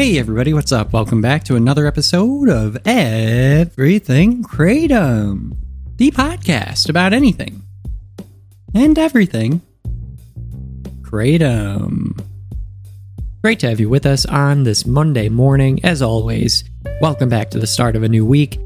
Hey everybody, what's up? Welcome back to another episode of Everything Kratom, the podcast about anything and everything Kratom. Great to have you with us on this Monday morning, as always. Welcome back to the start of a new week.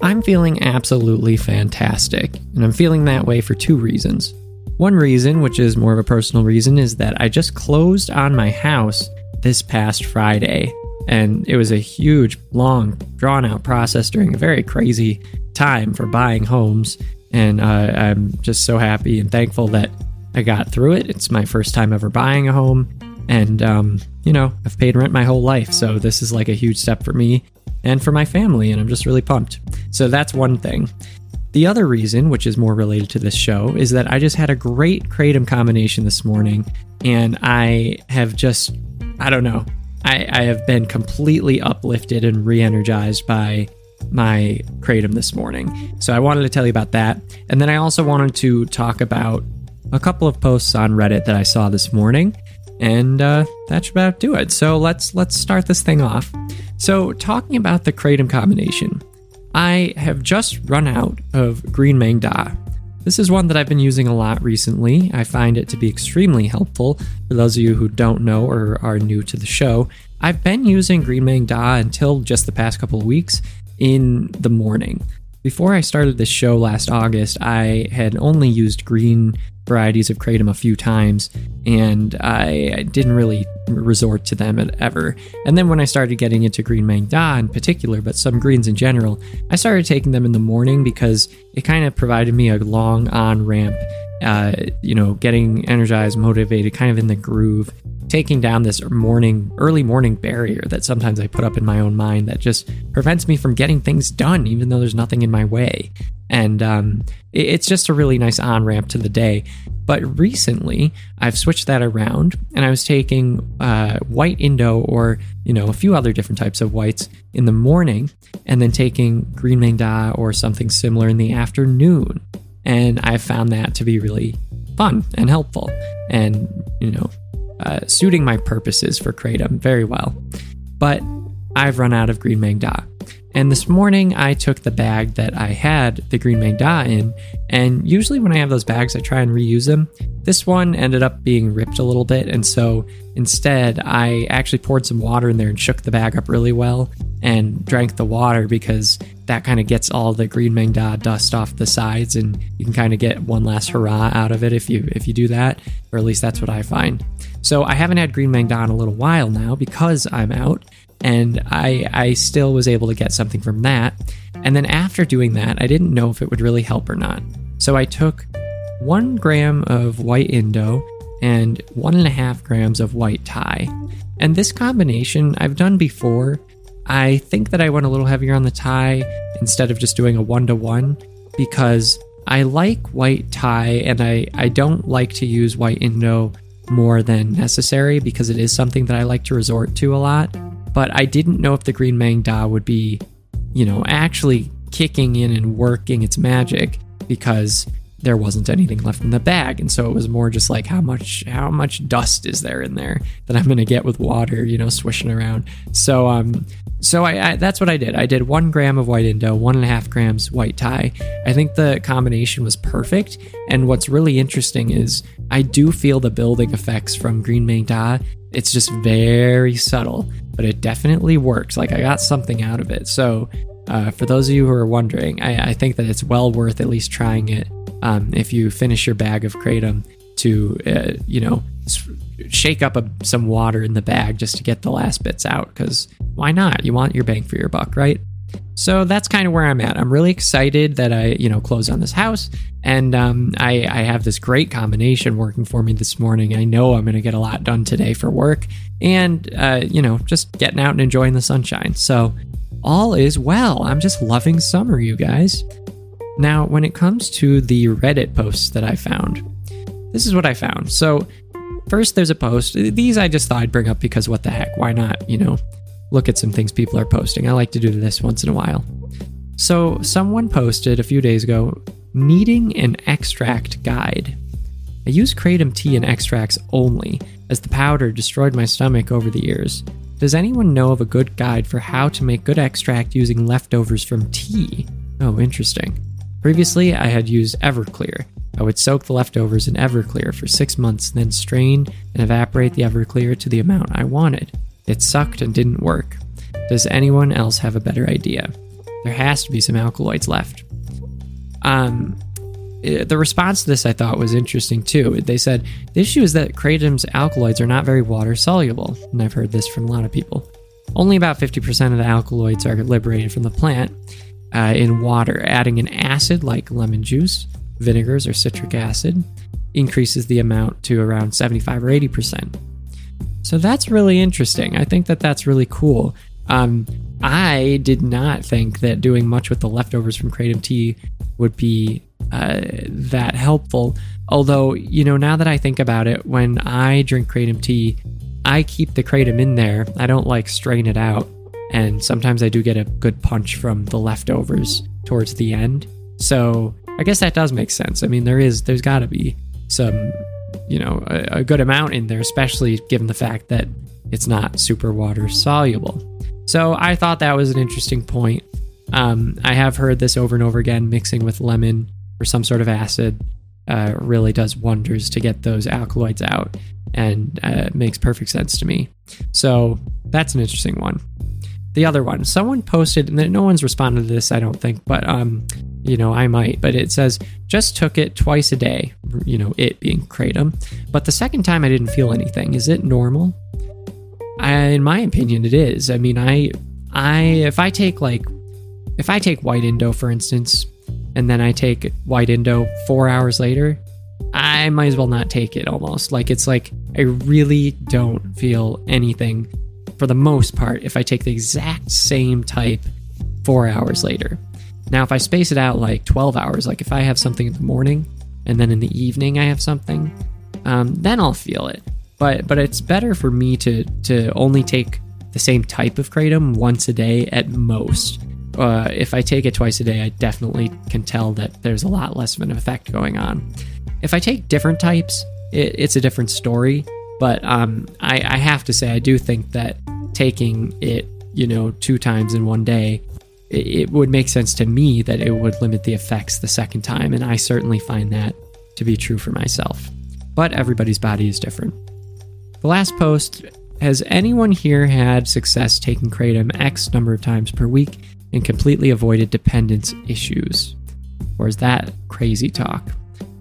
I'm feeling absolutely fantastic, and I'm feeling that way for two reasons. One reason, which is more of a personal reason, is that I just closed on my house this past Friday. And it was a huge, long, drawn out process during a very crazy time for buying homes. And uh, I'm just so happy and thankful that I got through it. It's my first time ever buying a home. And, um, you know, I've paid rent my whole life. So this is like a huge step for me and for my family. And I'm just really pumped. So that's one thing. The other reason, which is more related to this show, is that I just had a great kratom combination this morning. And I have just, I don't know, I, I have been completely uplifted and re energized by my kratom this morning. So I wanted to tell you about that. And then I also wanted to talk about a couple of posts on Reddit that I saw this morning. And uh, that should about do it. So let's let's start this thing off. So talking about the kratom combination, I have just run out of green Maeng Da. This is one that I've been using a lot recently. I find it to be extremely helpful. For those of you who don't know or are new to the show, I've been using Green Maeng Da until just the past couple of weeks in the morning. Before I started this show last August, I had only used green varieties of kratom a few times, and I didn't really resort to them ever. And then when I started getting into green Maeng Da in particular, but some greens in general, I started taking them in the morning because it kind of provided me a long on ramp. Uh, you know, getting energized, motivated, kind of in the groove, taking down this morning, early morning barrier that sometimes I put up in my own mind that just prevents me from getting things done, even though there's nothing in my way and um, it's just a really nice on ramp to the day. But recently, I've switched that around, and I was taking uh, white Indo or you know a few other different types of whites in the morning, and then taking green Maeng Da or something similar in the afternoon. And I found that to be really fun and helpful, and you know, uh, suiting my purposes for kratom very well. But I've run out of green Maeng Da. And this morning, I took the bag that I had the Green Maeng Da in, and usually when I have those bags, I try and reuse them. This one ended up being ripped a little bit, and so instead, I actually poured some water in there and shook the bag up really well and drank the water because that kind of gets all the Green Maeng Da dust off the sides, and you can kind of get one last hurrah out of it if you if you do that, or at least that's what I find. So I haven't had Green Maeng Da in a little while now because I'm out and I I still was able to get something from that. And then after doing that, I didn't know if it would really help or not. So I took one gram of white Indo and one and a half grams of white Thai. And this combination I've done before. I think that I went a little heavier on the Thai instead of just doing a one to one because I like white Thai and I, I don't like to use white Indo more than necessary because it is something that I like to resort to a lot but I didn't know if the Green Maeng Da would be, you know, actually kicking in and working its magic because there wasn't anything left in the bag. And so it was more just like how much how much dust is there in there that i'm gonna get with water you know swishing around. So um so I, I, that's what i did. I did one gram of white indo one and a half grams white Thai i think the combination was perfect. And what's really interesting is i do feel the building effects from green Maeng Da. It's just very subtle but it definitely works. Like I got something out of it. So uh, for those of you who are wondering, I, I, think that it's well worth at least trying it. Um, if you finish your bag of kratom, to uh, you know shake up a, some water in the bag just to get the last bits out. Because why not? You want your bang for your buck, right? So that's kind of where I'm at. I'm really excited that I, you know, closed on this house, and um, I, I have this great combination working for me this morning. I know I'm going to get a lot done today for work, and uh, you know, just getting out and enjoying the sunshine. So all is well. I'm just loving summer, you guys. Now, when it comes to the Reddit posts that I found, this is what I found. So first, there's a post. These I just thought I'd bring up because what the heck? Why not? You know look at some things people are posting. I like to do this once in a while. So, someone posted a few days ago needing an extract guide. I use kratom tea and extracts only, as the powder destroyed my stomach over the years. Does anyone know of a good guide for how to make good extract using leftovers from tea? Oh, interesting. Previously, I had used Everclear. I would soak the leftovers in Everclear for six months, then strain and evaporate the Everclear to the amount I wanted. It sucked and didn't work. Does anyone else have a better idea? There has to be some alkaloids left. Um, eh, the response to this I thought was interesting too. They said the issue is that kratom's alkaloids are not very water soluble, and I've heard this from a lot of people. Only about 50% of the alkaloids are liberated from the plant uh, in water. Adding an acid like lemon juice, vinegars, or citric acid increases the amount to around 75 or 80%. So that's really interesting. I think that that's really cool. Um, I did not think that doing much with the leftovers from kratom tea would be uh, that helpful. Although, you know, now that I think about it, when I drink kratom tea, I keep the kratom in there. I don't like strain it out. And sometimes I do get a good punch from the leftovers towards the end. So I guess that does make sense. I mean, there is, there's got to be some, you know, a, a good amount in there, especially given the fact that it's not super water soluble. So I thought that was an interesting point. Um, I have heard this over and over again mixing with lemon or some sort of acid uh, really does wonders to get those alkaloids out and uh, makes perfect sense to me. So that's an interesting one. The other one, someone posted, and no one's responded to this, I don't think, but um, you know, I might, but it says just took it twice a day, you know, it being kratom. But the second time I didn't feel anything. Is it normal? I, in my opinion, it is. I mean, I, I, if I take like, if I take white Indo, for instance, and then I take white Indo four hours later, I might as well not take it almost. Like, it's like I really don't feel anything for the most part if I take the exact same type four hours later. Now, if I space it out like 12 hours, like if I have something in the morning and then in the evening I have something, um, then I'll feel it but but it's better for me to to only take the same type of kratom once a day at most. Uh, if I take it twice a day, I definitely can tell that there's a lot less of an effect going on. If I take different types, it, it's a different story. But um, I, I have to say, I do think that taking it, you know, two times in one day, it, would make sense to me that it would limit the effects the second time, and I certainly find that to be true for myself. But everybody's body is different. The last post Has anyone here had success taking Kratom X number of times per week and completely avoided dependence issues? Or is that crazy talk?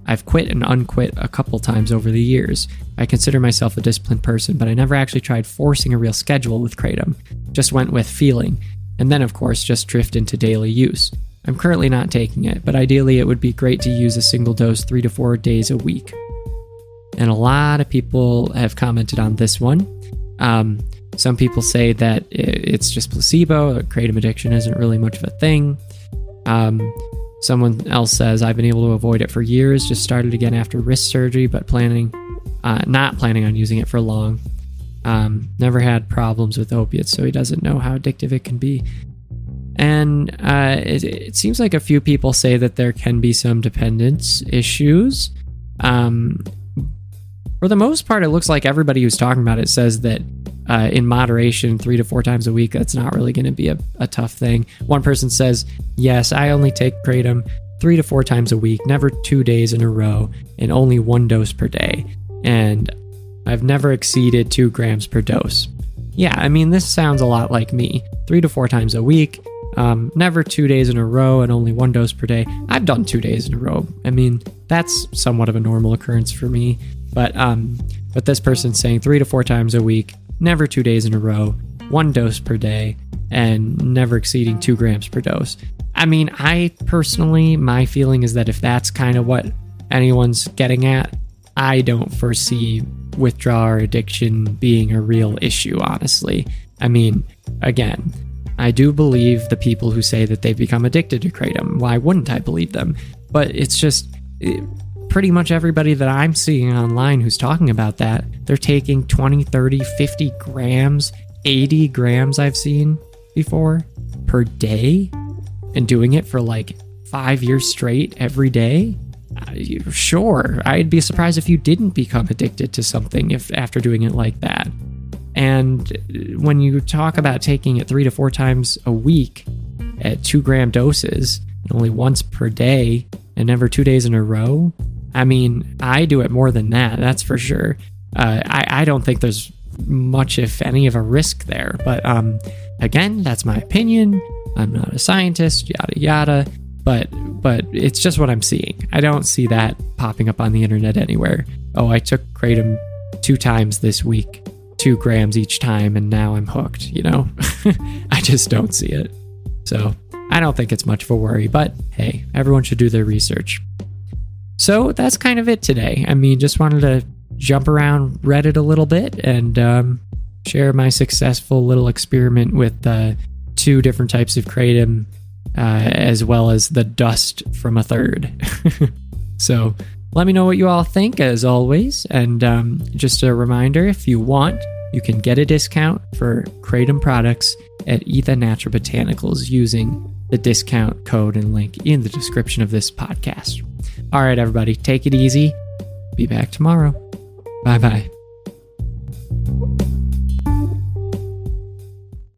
I've quit and unquit a couple times over the years. I consider myself a disciplined person, but I never actually tried forcing a real schedule with Kratom. Just went with feeling, and then, of course, just drift into daily use. I'm currently not taking it, but ideally it would be great to use a single dose three to four days a week and a lot of people have commented on this one. Um, some people say that it's just placebo, kratom addiction isn't really much of a thing. Um, someone else says, I've been able to avoid it for years, just started again after wrist surgery, but planning, uh, not planning on using it for long. Um, never had problems with opiates, so he doesn't know how addictive it can be. And uh, it, it, seems like a few people say that there can be some dependence issues. Um, for the most part, it looks like everybody who's talking about it says that uh, in moderation, three to four times a week, that's not really going to be a, a tough thing. One person says, Yes, I only take Kratom three to four times a week, never two days in a row, and only one dose per day. And I've never exceeded two grams per dose. Yeah, I mean, this sounds a lot like me. Three to four times a week, um, never two days in a row, and only one dose per day. I've done two days in a row. I mean, that's somewhat of a normal occurrence for me. But um, but this person's saying three to four times a week, never two days in a row, one dose per day, and never exceeding two grams per dose. I mean, I personally, my feeling is that if that's kind of what anyone's getting at, I don't foresee withdrawal addiction being a real issue, honestly. I mean, again, I do believe the people who say that they've become addicted to Kratom. Why wouldn't I believe them? But it's just eh, pretty much everybody that I'm seeing online who's talking about that, they're taking 20, 30, 50 grams, 80 grams I've seen before per day and doing it for like five years straight every day. Uh, sure, I'd be surprised if you didn't become addicted to something if after doing it like that. And when you talk about taking it three to four times a week at two gram doses, only once per day, and never two days in a row, I mean, I do it more than that, that's for sure. Uh, I, I don't think there's much, if any, of a risk there. But um, again, that's my opinion. I'm not a scientist, yada yada. But but it's just what I'm seeing. I don't see that popping up on the internet anywhere. Oh, I took kratom two times this week, two grams each time, and now I'm hooked. You know, I just don't see it. So I don't think it's much of a worry. But hey, everyone should do their research. So that's kind of it today. I mean, just wanted to jump around Reddit a little bit and um, share my successful little experiment with uh, two different types of kratom, uh, as well as the dust from a third. so let me know what you all think, as always. And um, just a reminder if you want, you can get a discount for kratom products at Etha Natural Botanicals using the discount code and link in the description of this podcast. All right, everybody, take it easy. Be back tomorrow. Bye bye.